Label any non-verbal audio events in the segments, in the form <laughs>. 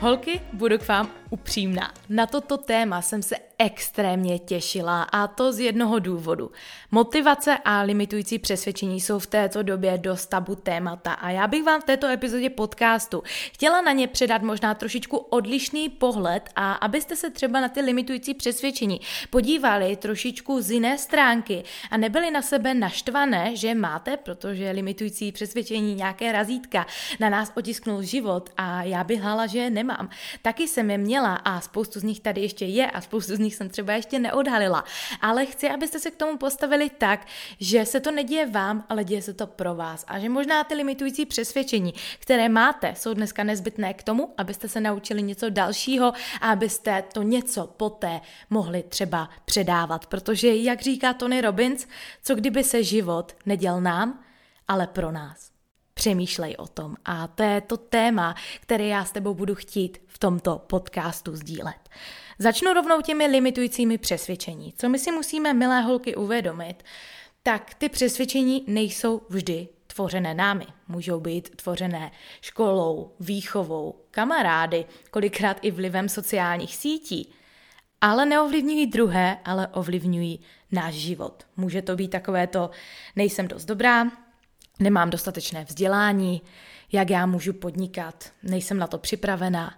Holky, budu k vám upřímná. Na toto téma jsem se extrémně těšila a to z jednoho důvodu. Motivace a limitující přesvědčení jsou v této době dost tabu témata a já bych vám v této epizodě podcastu chtěla na ně předat možná trošičku odlišný pohled a abyste se třeba na ty limitující přesvědčení podívali trošičku z jiné stránky a nebyli na sebe naštvané, že máte, protože limitující přesvědčení nějaké razítka na nás otisknul život a já bych hlala, že nemám. Taky jsem je měla a spoustu z nich tady ještě je a spoustu z nich jsem třeba ještě neodhalila. Ale chci, abyste se k tomu postavili tak, že se to neděje vám, ale děje se to pro vás. A že možná ty limitující přesvědčení, které máte, jsou dneska nezbytné k tomu, abyste se naučili něco dalšího a abyste to něco poté mohli třeba předávat. Protože, jak říká Tony Robbins, co kdyby se život neděl nám, ale pro nás. Přemýšlej o tom. A to je to téma, které já s tebou budu chtít v tomto podcastu sdílet. Začnu rovnou těmi limitujícími přesvědčení. Co my si musíme, milé holky, uvědomit, tak ty přesvědčení nejsou vždy tvořené námi. Můžou být tvořené školou, výchovou, kamarády, kolikrát i vlivem sociálních sítí. Ale neovlivňují druhé, ale ovlivňují náš život. Může to být takové to, nejsem dost dobrá, nemám dostatečné vzdělání, jak já můžu podnikat, nejsem na to připravená,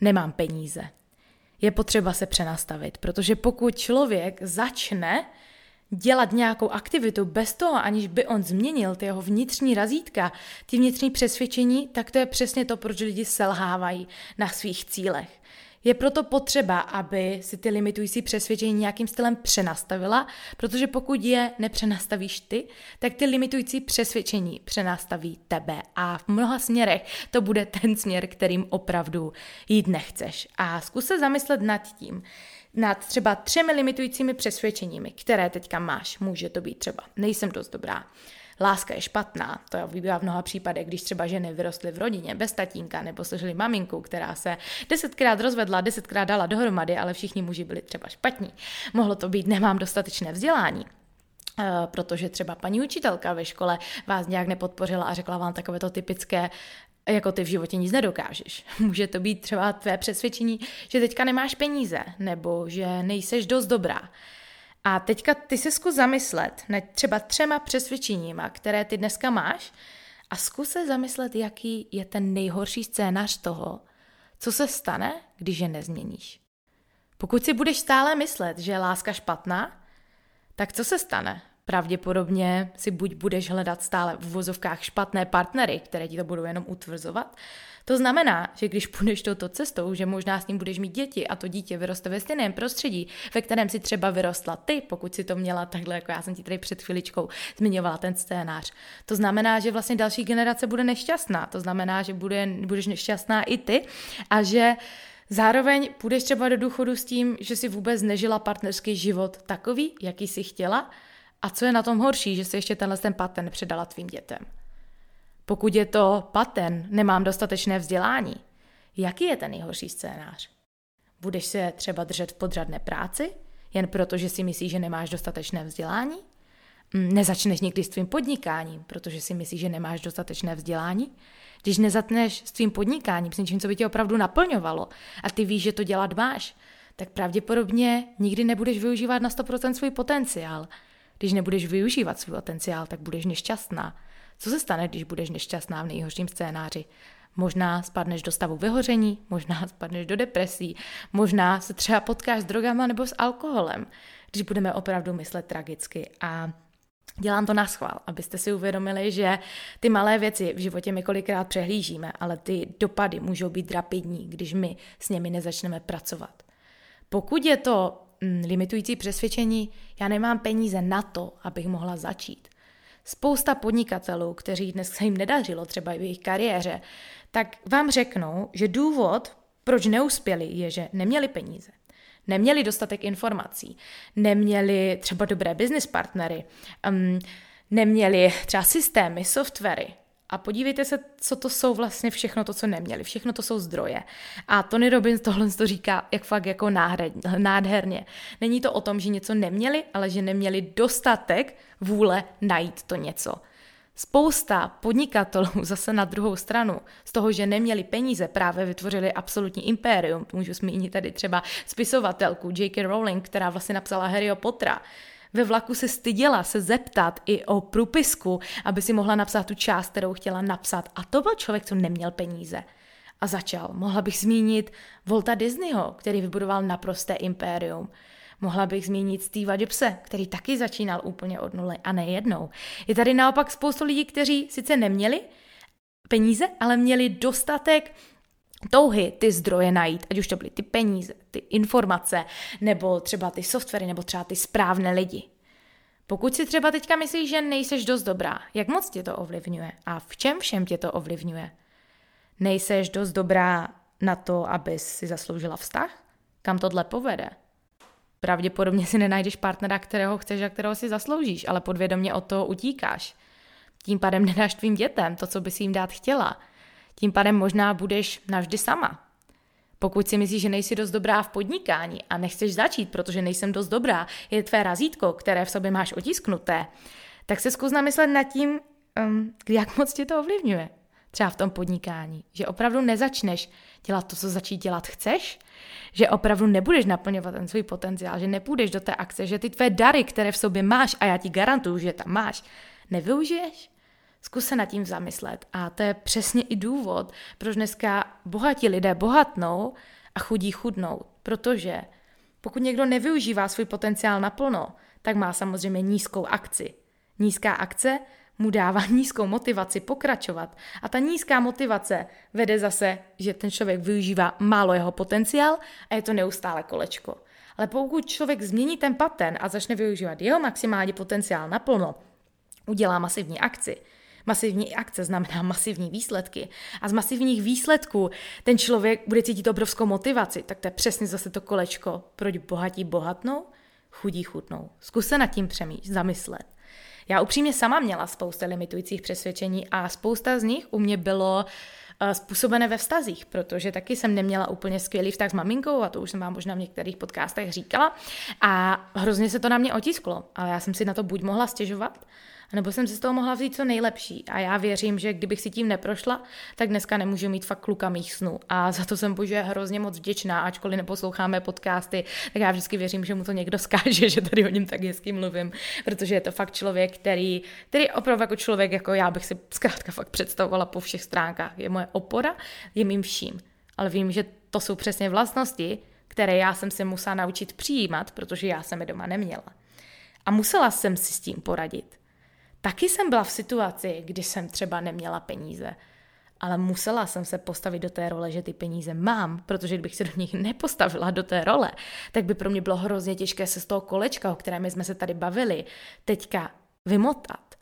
nemám peníze. Je potřeba se přenastavit, protože pokud člověk začne dělat nějakou aktivitu bez toho, aniž by on změnil ty jeho vnitřní razítka, ty vnitřní přesvědčení, tak to je přesně to, proč lidi selhávají na svých cílech. Je proto potřeba, aby si ty limitující přesvědčení nějakým stylem přenastavila, protože pokud je nepřenastavíš ty, tak ty limitující přesvědčení přenastaví tebe a v mnoha směrech to bude ten směr, kterým opravdu jít nechceš. A zkus se zamyslet nad tím, nad třeba třemi limitujícími přesvědčeními, které teďka máš. Může to být třeba nejsem dost dobrá, láska je špatná. To bývá v mnoha případech, když třeba ženy vyrostly v rodině bez tatínka nebo slyšeli maminku, která se desetkrát rozvedla, desetkrát dala dohromady, ale všichni muži byli třeba špatní. Mohlo to být, nemám dostatečné vzdělání. Uh, protože třeba paní učitelka ve škole vás nějak nepodpořila a řekla vám takové to typické, jako ty v životě nic nedokážeš. <laughs> Může to být třeba tvé přesvědčení, že teďka nemáš peníze, nebo že nejseš dost dobrá. A teďka ty se zkus zamyslet nad třeba třema přesvědčeníma, které ty dneska máš a zkus se zamyslet, jaký je ten nejhorší scénář toho, co se stane, když je nezměníš. Pokud si budeš stále myslet, že je láska špatná, tak co se stane? Pravděpodobně si buď budeš hledat stále v vozovkách špatné partnery, které ti to budou jenom utvrzovat, to znamená, že když půjdeš touto cestou, že možná s ním budeš mít děti a to dítě vyroste ve stejném prostředí, ve kterém si třeba vyrostla ty, pokud si to měla takhle, jako já jsem ti tady před chviličkou zmiňovala ten scénář. To znamená, že vlastně další generace bude nešťastná. To znamená, že bude, budeš nešťastná i ty a že Zároveň půjdeš třeba do důchodu s tím, že si vůbec nežila partnerský život takový, jaký si chtěla, a co je na tom horší, že si ještě tenhle ten patent předala tvým dětem. Pokud je to paten, nemám dostatečné vzdělání, jaký je ten nejhorší scénář? Budeš se třeba držet v podřadné práci, jen proto, že si myslíš, že nemáš dostatečné vzdělání? Mm, nezačneš nikdy s tvým podnikáním, protože si myslíš, že nemáš dostatečné vzdělání? Když nezatneš s tvým podnikáním, s něčím, co by tě opravdu naplňovalo a ty víš, že to dělat máš, tak pravděpodobně nikdy nebudeš využívat na 100% svůj potenciál. Když nebudeš využívat svůj potenciál, tak budeš nešťastná. Co se stane, když budeš nešťastná v nejhorším scénáři? Možná spadneš do stavu vyhoření, možná spadneš do depresí, možná se třeba potkáš s drogama nebo s alkoholem, když budeme opravdu myslet tragicky. A Dělám to na schvál, abyste si uvědomili, že ty malé věci v životě my kolikrát přehlížíme, ale ty dopady můžou být rapidní, když my s nimi nezačneme pracovat. Pokud je to limitující přesvědčení, já nemám peníze na to, abych mohla začít, spousta podnikatelů, kteří dnes se jim nedařilo třeba i v jejich kariéře, tak vám řeknou, že důvod, proč neuspěli, je, že neměli peníze. Neměli dostatek informací, neměli třeba dobré business partnery, um, neměli třeba systémy, softwary, a podívejte se, co to jsou vlastně všechno to, co neměli. Všechno to jsou zdroje. A Tony Robbins tohle to říká jak fakt jako nádherně. Není to o tom, že něco neměli, ale že neměli dostatek vůle najít to něco. Spousta podnikatelů <laughs> zase na druhou stranu z toho, že neměli peníze, právě vytvořili absolutní impérium. Můžu zmínit tady třeba spisovatelku J.K. Rowling, která vlastně napsala Harryho Pottera ve vlaku se styděla se zeptat i o průpisku, aby si mohla napsat tu část, kterou chtěla napsat. A to byl člověk, co neměl peníze. A začal. Mohla bych zmínit Volta Disneyho, který vybudoval naprosté impérium. Mohla bych zmínit Steve Jobse, který taky začínal úplně od nuly a nejednou. Je tady naopak spoustu lidí, kteří sice neměli peníze, ale měli dostatek touhy ty zdroje najít, ať už to byly ty peníze, ty informace, nebo třeba ty softwary, nebo třeba ty správné lidi. Pokud si třeba teďka myslíš, že nejseš dost dobrá, jak moc tě to ovlivňuje a v čem všem tě to ovlivňuje? Nejseš dost dobrá na to, abys si zasloužila vztah? Kam tohle povede? Pravděpodobně si nenajdeš partnera, kterého chceš a kterého si zasloužíš, ale podvědomě od toho utíkáš. Tím pádem nedáš tvým dětem to, co bys jim dát chtěla – tím pádem možná budeš navždy sama. Pokud si myslíš, že nejsi dost dobrá v podnikání a nechceš začít, protože nejsem dost dobrá, je tvé razítko, které v sobě máš otisknuté, tak se zkus namyslet nad tím, um, jak moc tě to ovlivňuje. Třeba v tom podnikání. Že opravdu nezačneš dělat to, co začít dělat chceš, že opravdu nebudeš naplňovat ten svůj potenciál, že nepůjdeš do té akce, že ty tvé dary, které v sobě máš, a já ti garantuju, že tam máš, nevyužiješ, Zkus se nad tím zamyslet. A to je přesně i důvod, proč dneska bohatí lidé bohatnou a chudí chudnou. Protože pokud někdo nevyužívá svůj potenciál naplno, tak má samozřejmě nízkou akci. Nízká akce mu dává <laughs> nízkou motivaci pokračovat. A ta nízká motivace vede zase, že ten člověk využívá málo jeho potenciál a je to neustále kolečko. Ale pokud člověk změní ten pattern a začne využívat jeho maximální potenciál naplno, udělá masivní akci, Masivní akce znamená masivní výsledky. A z masivních výsledků ten člověk bude cítit obrovskou motivaci. Tak to je přesně zase to kolečko. Proč bohatí bohatnou, chudí chudnou. Zkus se nad tím přemýšlet, zamyslet. Já upřímně sama měla spousta limitujících přesvědčení a spousta z nich u mě bylo uh, způsobené ve vztazích, protože taky jsem neměla úplně skvělý vztah s maminkou a to už jsem vám možná v některých podcastech říkala a hrozně se to na mě otisklo, ale já jsem si na to buď mohla stěžovat, nebo jsem si z toho mohla vzít co nejlepší. A já věřím, že kdybych si tím neprošla, tak dneska nemůžu mít fakt kluka mých snů. A za to jsem bože hrozně moc vděčná, ačkoliv neposloucháme podcasty, tak já vždycky věřím, že mu to někdo skáže, <laughs> že tady o něm tak hezky mluvím, protože je to fakt člověk, který, který opravdu jako člověk, jako já bych si zkrátka fakt představovala po všech stránkách. Je moje opora, je mým vším. Ale vím, že to jsou přesně vlastnosti, které já jsem se musela naučit přijímat, protože já jsem je doma neměla. A musela jsem si s tím poradit. Taky jsem byla v situaci, kdy jsem třeba neměla peníze, ale musela jsem se postavit do té role, že ty peníze mám, protože kdybych se do nich nepostavila do té role, tak by pro mě bylo hrozně těžké se z toho kolečka, o kterém jsme se tady bavili, teďka vymotat.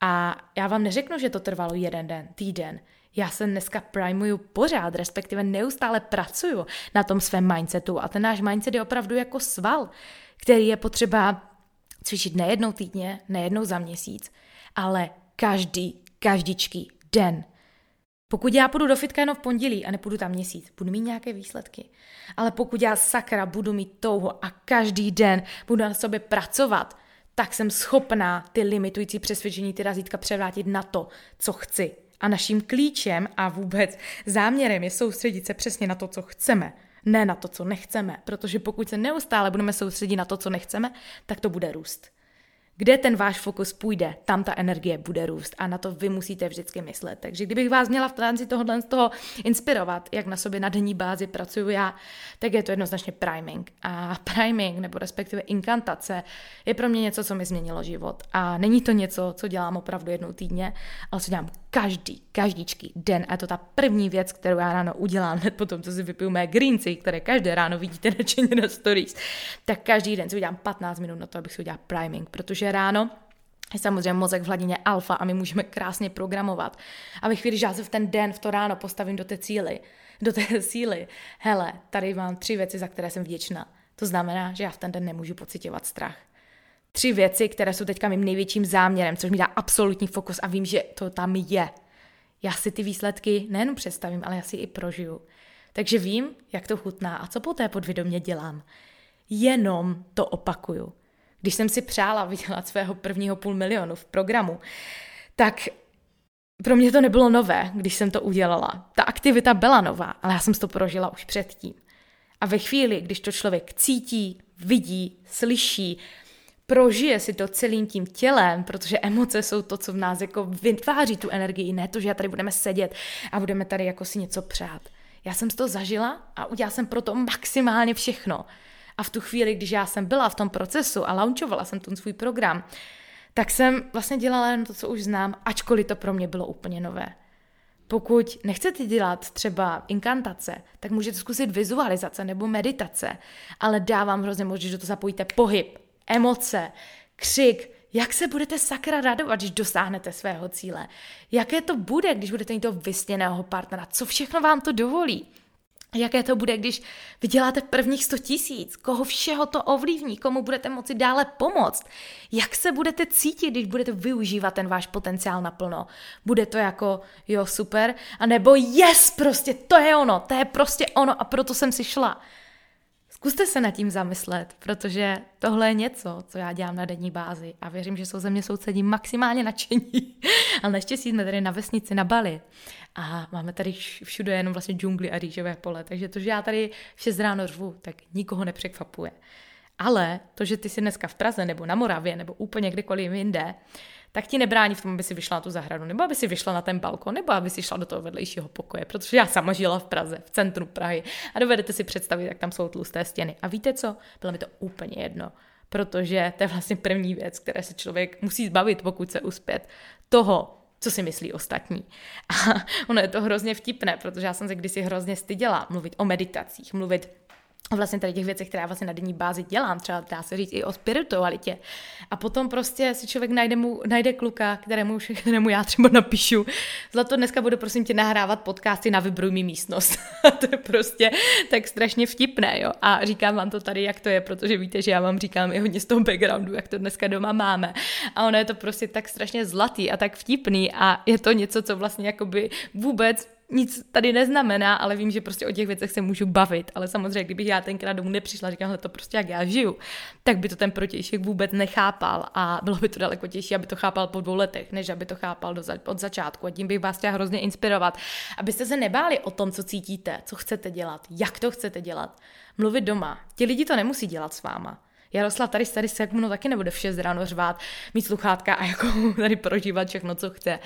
A já vám neřeknu, že to trvalo jeden den, týden. Já se dneska primuju pořád, respektive neustále pracuju na tom svém mindsetu a ten náš mindset je opravdu jako sval, který je potřeba cvičit nejednou týdně, nejednou za měsíc, ale každý, každičký den. Pokud já půjdu do fitka jenom v pondělí a nepůjdu tam měsíc, budu mít nějaké výsledky. Ale pokud já sakra budu mít touho a každý den budu na sobě pracovat, tak jsem schopná ty limitující přesvědčení, ty razítka převrátit na to, co chci. A naším klíčem a vůbec záměrem je soustředit se přesně na to, co chceme, ne na to, co nechceme. Protože pokud se neustále budeme soustředit na to, co nechceme, tak to bude růst. Kde ten váš fokus půjde, tam ta energie bude růst a na to vy musíte vždycky myslet. Takže kdybych vás měla v rámci tohohle z toho inspirovat, jak na sobě na denní bázi pracuju já, tak je to jednoznačně priming. A <laughs> priming, nebo respektive inkantace, je pro mě něco, co mi změnilo život. A není to něco, co dělám opravdu jednou týdně, ale co dělám každý, každičký den. A je to ta první věc, kterou já ráno udělám hned potom, co si vypiju mé greenci, které každé ráno vidíte na stories. Tak každý den si udělám 15 minut na to, abych si udělal priming, protože ráno je samozřejmě mozek v hladině alfa a my můžeme krásně programovat. A ve chvíli, že já se v ten den, v to ráno postavím do té cíly, do té <laughs> síly, hele, tady mám tři věci, za které jsem vděčná. To znamená, že já v ten den nemůžu pocitovat strach. Tři věci, které jsou teďka mým největším záměrem, což mi dá absolutní fokus a vím, že to tam je. Já si ty výsledky nejen představím, ale já si i prožiju. Takže vím, jak to chutná a co poté podvědomě dělám. Jenom to opakuju. Když jsem si přála vydělat svého prvního půl milionu v programu, tak pro mě to nebylo nové, když jsem to udělala. Ta aktivita byla nová, ale já jsem to prožila už předtím. A ve chvíli, když to člověk cítí, vidí, slyší, prožije si to celým tím tělem, protože emoce jsou to, co v nás jako vytváří tu energii, ne to, že tady budeme sedět a budeme tady jako si něco přát. Já jsem to zažila a udělala jsem pro to maximálně všechno. A v tu chvíli, když já jsem byla v tom procesu a launchovala jsem ten svůj program, tak jsem vlastně dělala jen to, co už znám, ačkoliv to pro mě bylo úplně nové. Pokud nechcete dělat třeba inkantace, tak můžete zkusit vizualizace nebo meditace, ale dávám hrozně moc, že do toho zapojíte pohyb, emoce, křik, jak se budete sakra radovat, když dosáhnete svého cíle? Jaké to bude, když budete mít toho vysněného partnera? Co všechno vám to dovolí? Jaké to bude, když vyděláte prvních 100 tisíc? Koho všeho to ovlivní? Komu budete moci dále pomoct? Jak se budete cítit, když budete využívat ten váš potenciál naplno? Bude to jako, jo, super? A nebo yes, prostě to je ono, to je prostě ono a proto jsem si šla. Zkuste se nad tím zamyslet, protože tohle je něco, co já dělám na denní bázi a věřím, že jsou ze mě sousedí maximálně nadšení. <laughs> Ale naštěstí jsme tady na vesnici na Bali a máme tady všude jenom vlastně džungli a rýžové pole, takže to, že já tady v 6 ráno řvu, tak nikoho nepřekvapuje. Ale to, že ty jsi dneska v Praze nebo na Moravě nebo úplně kdekoliv jinde, tak ti nebrání v tom, aby si vyšla na tu zahradu, nebo aby si vyšla na ten balkon, nebo aby si šla do toho vedlejšího pokoje, protože já sama žila v Praze, v centru Prahy a dovedete si představit, jak tam jsou tlusté stěny. A víte co? Bylo mi to úplně jedno, protože to je vlastně první věc, které se člověk musí zbavit, pokud se uspět. Toho, co si myslí ostatní. A <laughs> ono je to hrozně vtipné, protože já jsem se kdysi hrozně styděla mluvit o meditacích, mluvit vlastně tady těch věcech, které já vlastně na denní bázi dělám, třeba dá se říct i o spiritualitě. A potom prostě si člověk najde, mu, najde kluka, kterému, kterému já třeba napíšu, Zlato, dneska budu prosím tě nahrávat podcasty na Vybruj mi místnost. <laughs> to je prostě tak strašně vtipné, jo. A říkám vám to tady, jak to je, protože víte, že já vám říkám i hodně z toho backgroundu, jak to dneska doma máme. A ono je to prostě tak strašně zlatý a tak vtipný a je to něco, co vlastně jakoby vůbec nic tady neznamená, ale vím, že prostě o těch věcech se můžu bavit. Ale samozřejmě, kdybych já tenkrát domů nepřišla, říkám, to prostě jak já žiju, tak by to ten protějšek vůbec nechápal a bylo by to daleko těžší, aby to chápal po dvou letech, než aby to chápal do, od začátku. A tím bych vás chtěla hrozně inspirovat, abyste se nebáli o tom, co cítíte, co chcete dělat, jak to chcete dělat. Mluvit doma. Ti lidi to nemusí dělat s váma. Jaroslav tady tady se jak mnou taky nebude v 6 ráno řvát, mít sluchátka a jako <laughs> tady prožívat všechno, co chce.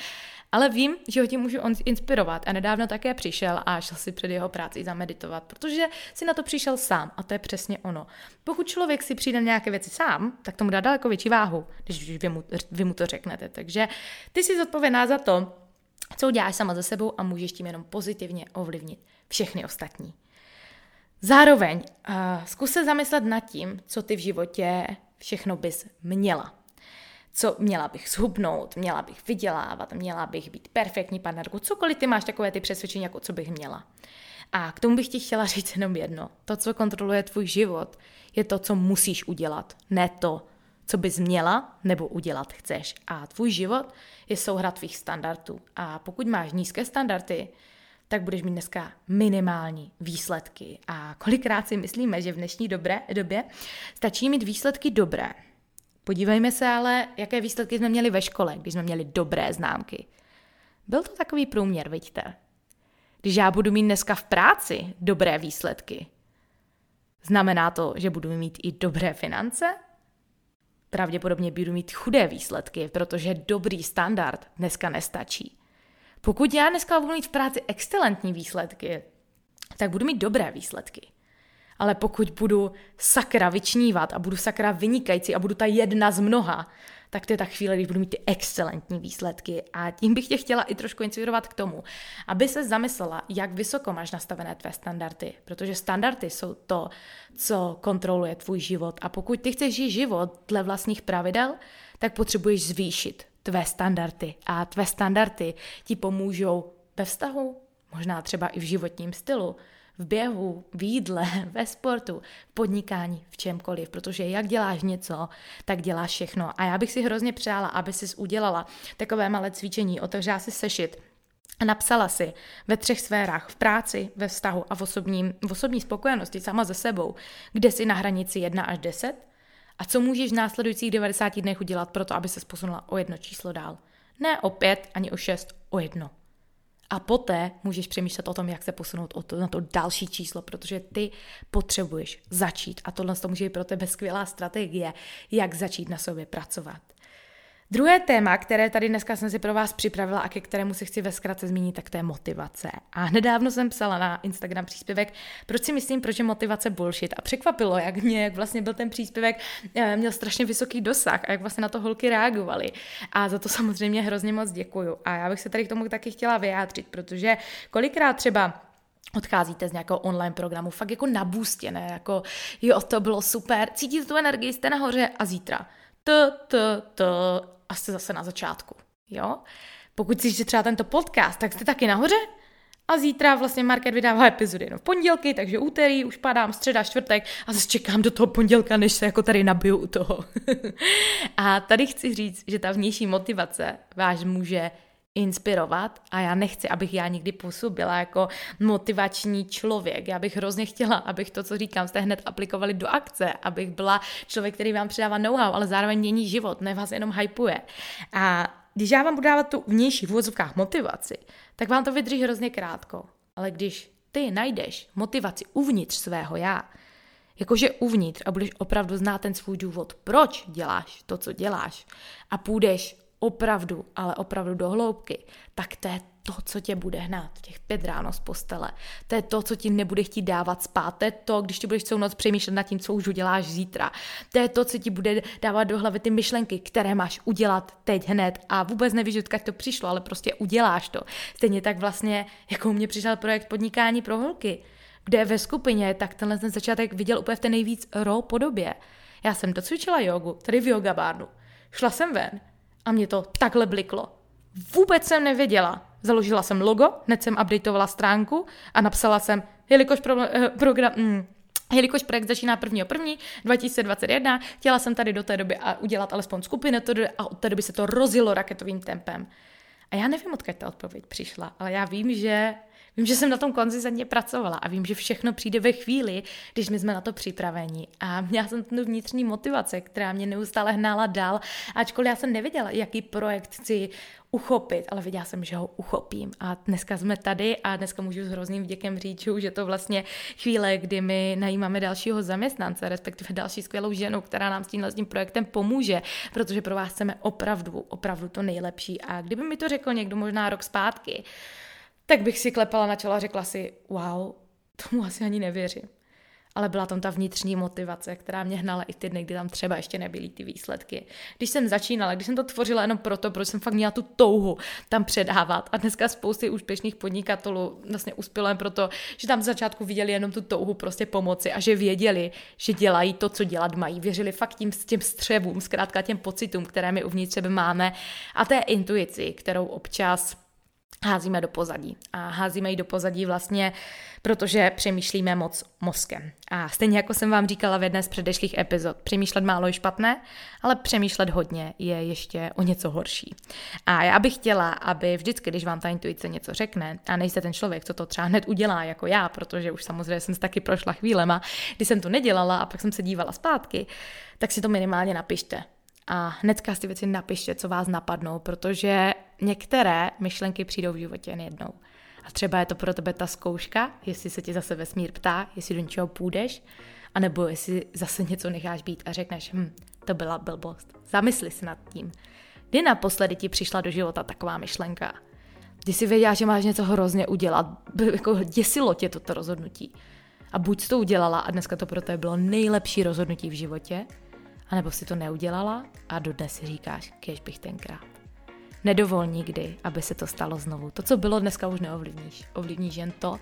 Ale vím, že ho tím můžu on inspirovat a nedávno také přišel a šel si před jeho práci zameditovat, protože si na to přišel sám a to je přesně ono. Pokud člověk si přijde na nějaké věci sám, tak tomu dá daleko větší váhu, když vy mu, vy mu to řeknete. Takže ty jsi zodpovědná za to, co uděláš sama ze sebou a můžeš tím jenom pozitivně ovlivnit všechny ostatní. Zároveň uh, zkus se zamyslet nad tím, co ty v životě všechno bys měla co měla bych zhubnout, měla bych vydělávat, měla bych být perfektní partnerku, cokoliv ty máš takové ty přesvědčení, jako co bych měla. A k tomu bych ti chtěla říct jenom jedno. To, co kontroluje tvůj život, je to, co musíš udělat, ne to, co bys měla nebo udělat chceš. A tvůj život je souhra tvých standardů. A pokud máš nízké standardy, tak budeš mít dneska minimální výsledky. A kolikrát si myslíme, že v dnešní dobré, době stačí mít výsledky dobré, Podívejme se ale, jaké výsledky jsme měli ve škole, když jsme měli dobré známky. Byl to takový průměr, vidíte. Když já budu mít dneska v práci dobré výsledky, znamená to, že budu mít i dobré finance? Pravděpodobně budu mít chudé výsledky, protože dobrý standard dneska nestačí. Pokud já dneska budu mít v práci excelentní výsledky, tak budu mít dobré výsledky ale pokud budu sakra vyčnívat a budu sakra vynikající a budu ta jedna z mnoha, tak to je ta chvíle, kdy budu mít ty excelentní výsledky. A tím bych tě chtěla i trošku inspirovat k tomu, aby se zamyslela, jak vysoko máš nastavené tvé standardy, protože standardy jsou to, co kontroluje tvůj život. A pokud ty chceš žít život dle vlastních pravidel, tak potřebuješ zvýšit tvé standardy. A tvé standardy ti pomůžou ve vztahu, možná třeba i v životním stylu, v běhu, v jídle, <laughs> ve sportu, v podnikání, v čemkoliv, protože jak děláš něco, tak děláš všechno. A já bych si hrozně přála, aby si udělala takové malé cvičení, otevřela si sešit, a napsala si ve třech sférách, v práci, ve vztahu a v, osobním, v osobní spokojenosti sama ze sebou, kde jsi na hranici 1 až 10 a co můžeš v následujících 90 dnech udělat pro to, aby se posunula o jedno číslo dál. Ne o pět, ani o šest, o jedno. A poté můžeš přemýšlet o tom, jak se posunout o to, na to další číslo, protože ty potřebuješ začít. A tohle to může být pro tebe skvělá strategie, jak začít na sobě pracovat. Druhé téma, které tady dneska jsem si pro vás připravila a ke kterému se chci ve zkratce zmínit, tak to je motivace. A nedávno jsem psala na Instagram příspěvek, proč si myslím, proč je motivace bullshit. A překvapilo, jak mě, jak vlastně byl ten příspěvek, eh, měl strašně vysoký dosah a jak vlastně na to holky reagovaly. A za to samozřejmě hrozně moc děkuju. A já bych se tady k tomu taky chtěla vyjádřit, protože kolikrát třeba odcházíte z nějakého online programu, fakt jako nabůstěné, jako jo, to bylo super, cítíte tu energii, jste nahoře a zítra. To, to, to a jste zase na začátku. Jo? Pokud si třeba tento podcast, tak jste taky nahoře a zítra vlastně Market vydává epizody no v pondělky, takže úterý už padám, středa, čtvrtek a zase čekám do toho pondělka, než se jako tady nabiju u toho. <laughs> a tady chci říct, že ta vnější motivace vás může inspirovat a já nechci, abych já nikdy působila jako motivační člověk. Já bych hrozně chtěla, abych to, co říkám, jste hned aplikovali do akce, abych byla člověk, který vám předává know-how, ale zároveň mění život, ne vás jenom hypuje. A když já vám budu dávat tu vnější v úvodzovkách motivaci, tak vám to vydrží hrozně krátko. Ale když ty najdeš motivaci uvnitř svého já, jakože uvnitř a budeš opravdu znát ten svůj důvod, proč děláš to, co děláš a půjdeš opravdu, ale opravdu do hloubky, tak to je to, co tě bude hnát těch pět ráno z postele. To je to, co ti nebude chtít dávat spát. To je to, když ti budeš celou noc přemýšlet nad tím, co už uděláš zítra. To je to, co ti bude dávat do hlavy ty myšlenky, které máš udělat teď hned. A vůbec nevíš, odkud to přišlo, ale prostě uděláš to. Stejně tak vlastně, jako u mě přišel projekt podnikání pro holky, kde ve skupině, tak tenhle ten začátek viděl úplně v té nejvíc raw podobě. Já jsem docvičila jogu, tady v yoga barnu. Šla jsem ven, a mě to takhle bliklo. Vůbec jsem nevěděla. Založila jsem logo, hned jsem updateovala stránku a napsala jsem, jelikož pro, eh, program, mm, Jelikož projekt začíná 1.1. 2021, chtěla jsem tady do té doby a udělat alespoň skupinu a od té doby se to rozjelo raketovým tempem. A já nevím, odkud ta odpověď přišla, ale já vím, že Vím, že jsem na tom konzistentně pracovala a vím, že všechno přijde ve chvíli, když my jsme na to připraveni. A měla jsem tu vnitřní motivace, která mě neustále hnála dál, ačkoliv já jsem nevěděla, jaký projekt chci uchopit, ale věděla jsem, že ho uchopím. A dneska jsme tady a dneska můžu s hrozným vděkem říct, že to vlastně chvíle, kdy my najímáme dalšího zaměstnance, respektive další skvělou ženu, která nám s tímhle tím projektem pomůže, protože pro vás chceme opravdu, opravdu to nejlepší. A kdyby mi to řekl někdo možná rok zpátky, tak bych si klepala na čelo a řekla si, wow, <laughs> tomu asi ani nevěřím. Ale byla tam ta vnitřní motivace, která mě hnala i ty dny, kdy tam třeba ještě nebyly ty výsledky. Když jsem začínala, když jsem to tvořila jenom proto, protože jsem fakt měla tu touhu tam předávat. A dneska spousty úspěšných podnikatelů vlastně uspělo jen proto, že tam z začátku viděli jenom tu touhu prostě pomoci a že věděli, že dělají to, co dělat mají. Věřili fakt tím, těm střevům, zkrátka těm pocitům, které my uvnitř sebe máme a té intuici, kterou občas házíme do pozadí. A házíme ji do pozadí vlastně, protože přemýšlíme moc mozkem. A stejně jako jsem vám říkala v jedné z předešlých epizod, přemýšlet málo je špatné, ale přemýšlet hodně je ještě o něco horší. A já bych chtěla, aby vždycky, když vám ta intuice něco řekne, a nejste ten člověk, co to třeba hned udělá jako já, protože už samozřejmě jsem si taky prošla chvílema, kdy jsem to nedělala a pak jsem se dívala zpátky, tak si to minimálně napište a hnedka si věci napište, co vás napadnou, protože některé myšlenky přijdou v životě jen jednou. A třeba je to pro tebe ta zkouška, jestli se ti zase vesmír ptá, jestli do něčeho půjdeš, anebo jestli zase něco necháš být a řekneš, hm, to byla blbost. Zamysli se nad tím. Kdy naposledy ti přišla do života taková myšlenka? Kdy jsi věděla, že máš něco hrozně udělat, jako děsilo tě toto rozhodnutí. A buď jsi to udělala a dneska to pro tebe bylo nejlepší rozhodnutí v životě, anebo si to neudělala a dodnes si říkáš, kež bych tenkrát. Nedovol nikdy, aby se to stalo znovu. To, co bylo dneska, už neovlivníš. Ovlivníš jen to,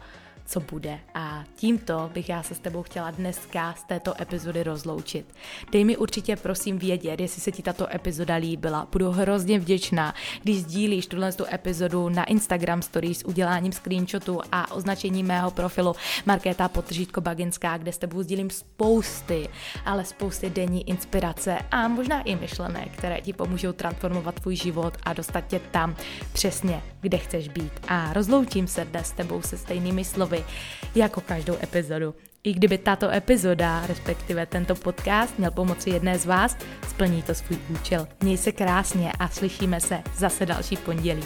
co bude. A tímto bych já se s tebou chtěla dneska z této epizody rozloučit. Dej mi určitě prosím vědět, jestli se ti tato epizoda líbila. Budu hrozně vděčná, když sdílíš tuhle tu epizodu na Instagram stories s uděláním screenshotu a označením mého profilu Markéta Potržítko Baginská, kde s tebou sdílím spousty, ale spousty denní inspirace a možná i myšlenek, které ti pomůžou transformovat tvůj život a dostat tě tam přesně, kde chceš být. A rozloučím se dnes s tebou se stejnými slovy jako každou epizodu. I kdyby tato epizoda, respektive tento podcast, měl pomoci jedné z vás, splní to svůj účel. Měj se krásně a slyšíme se zase další pondělí.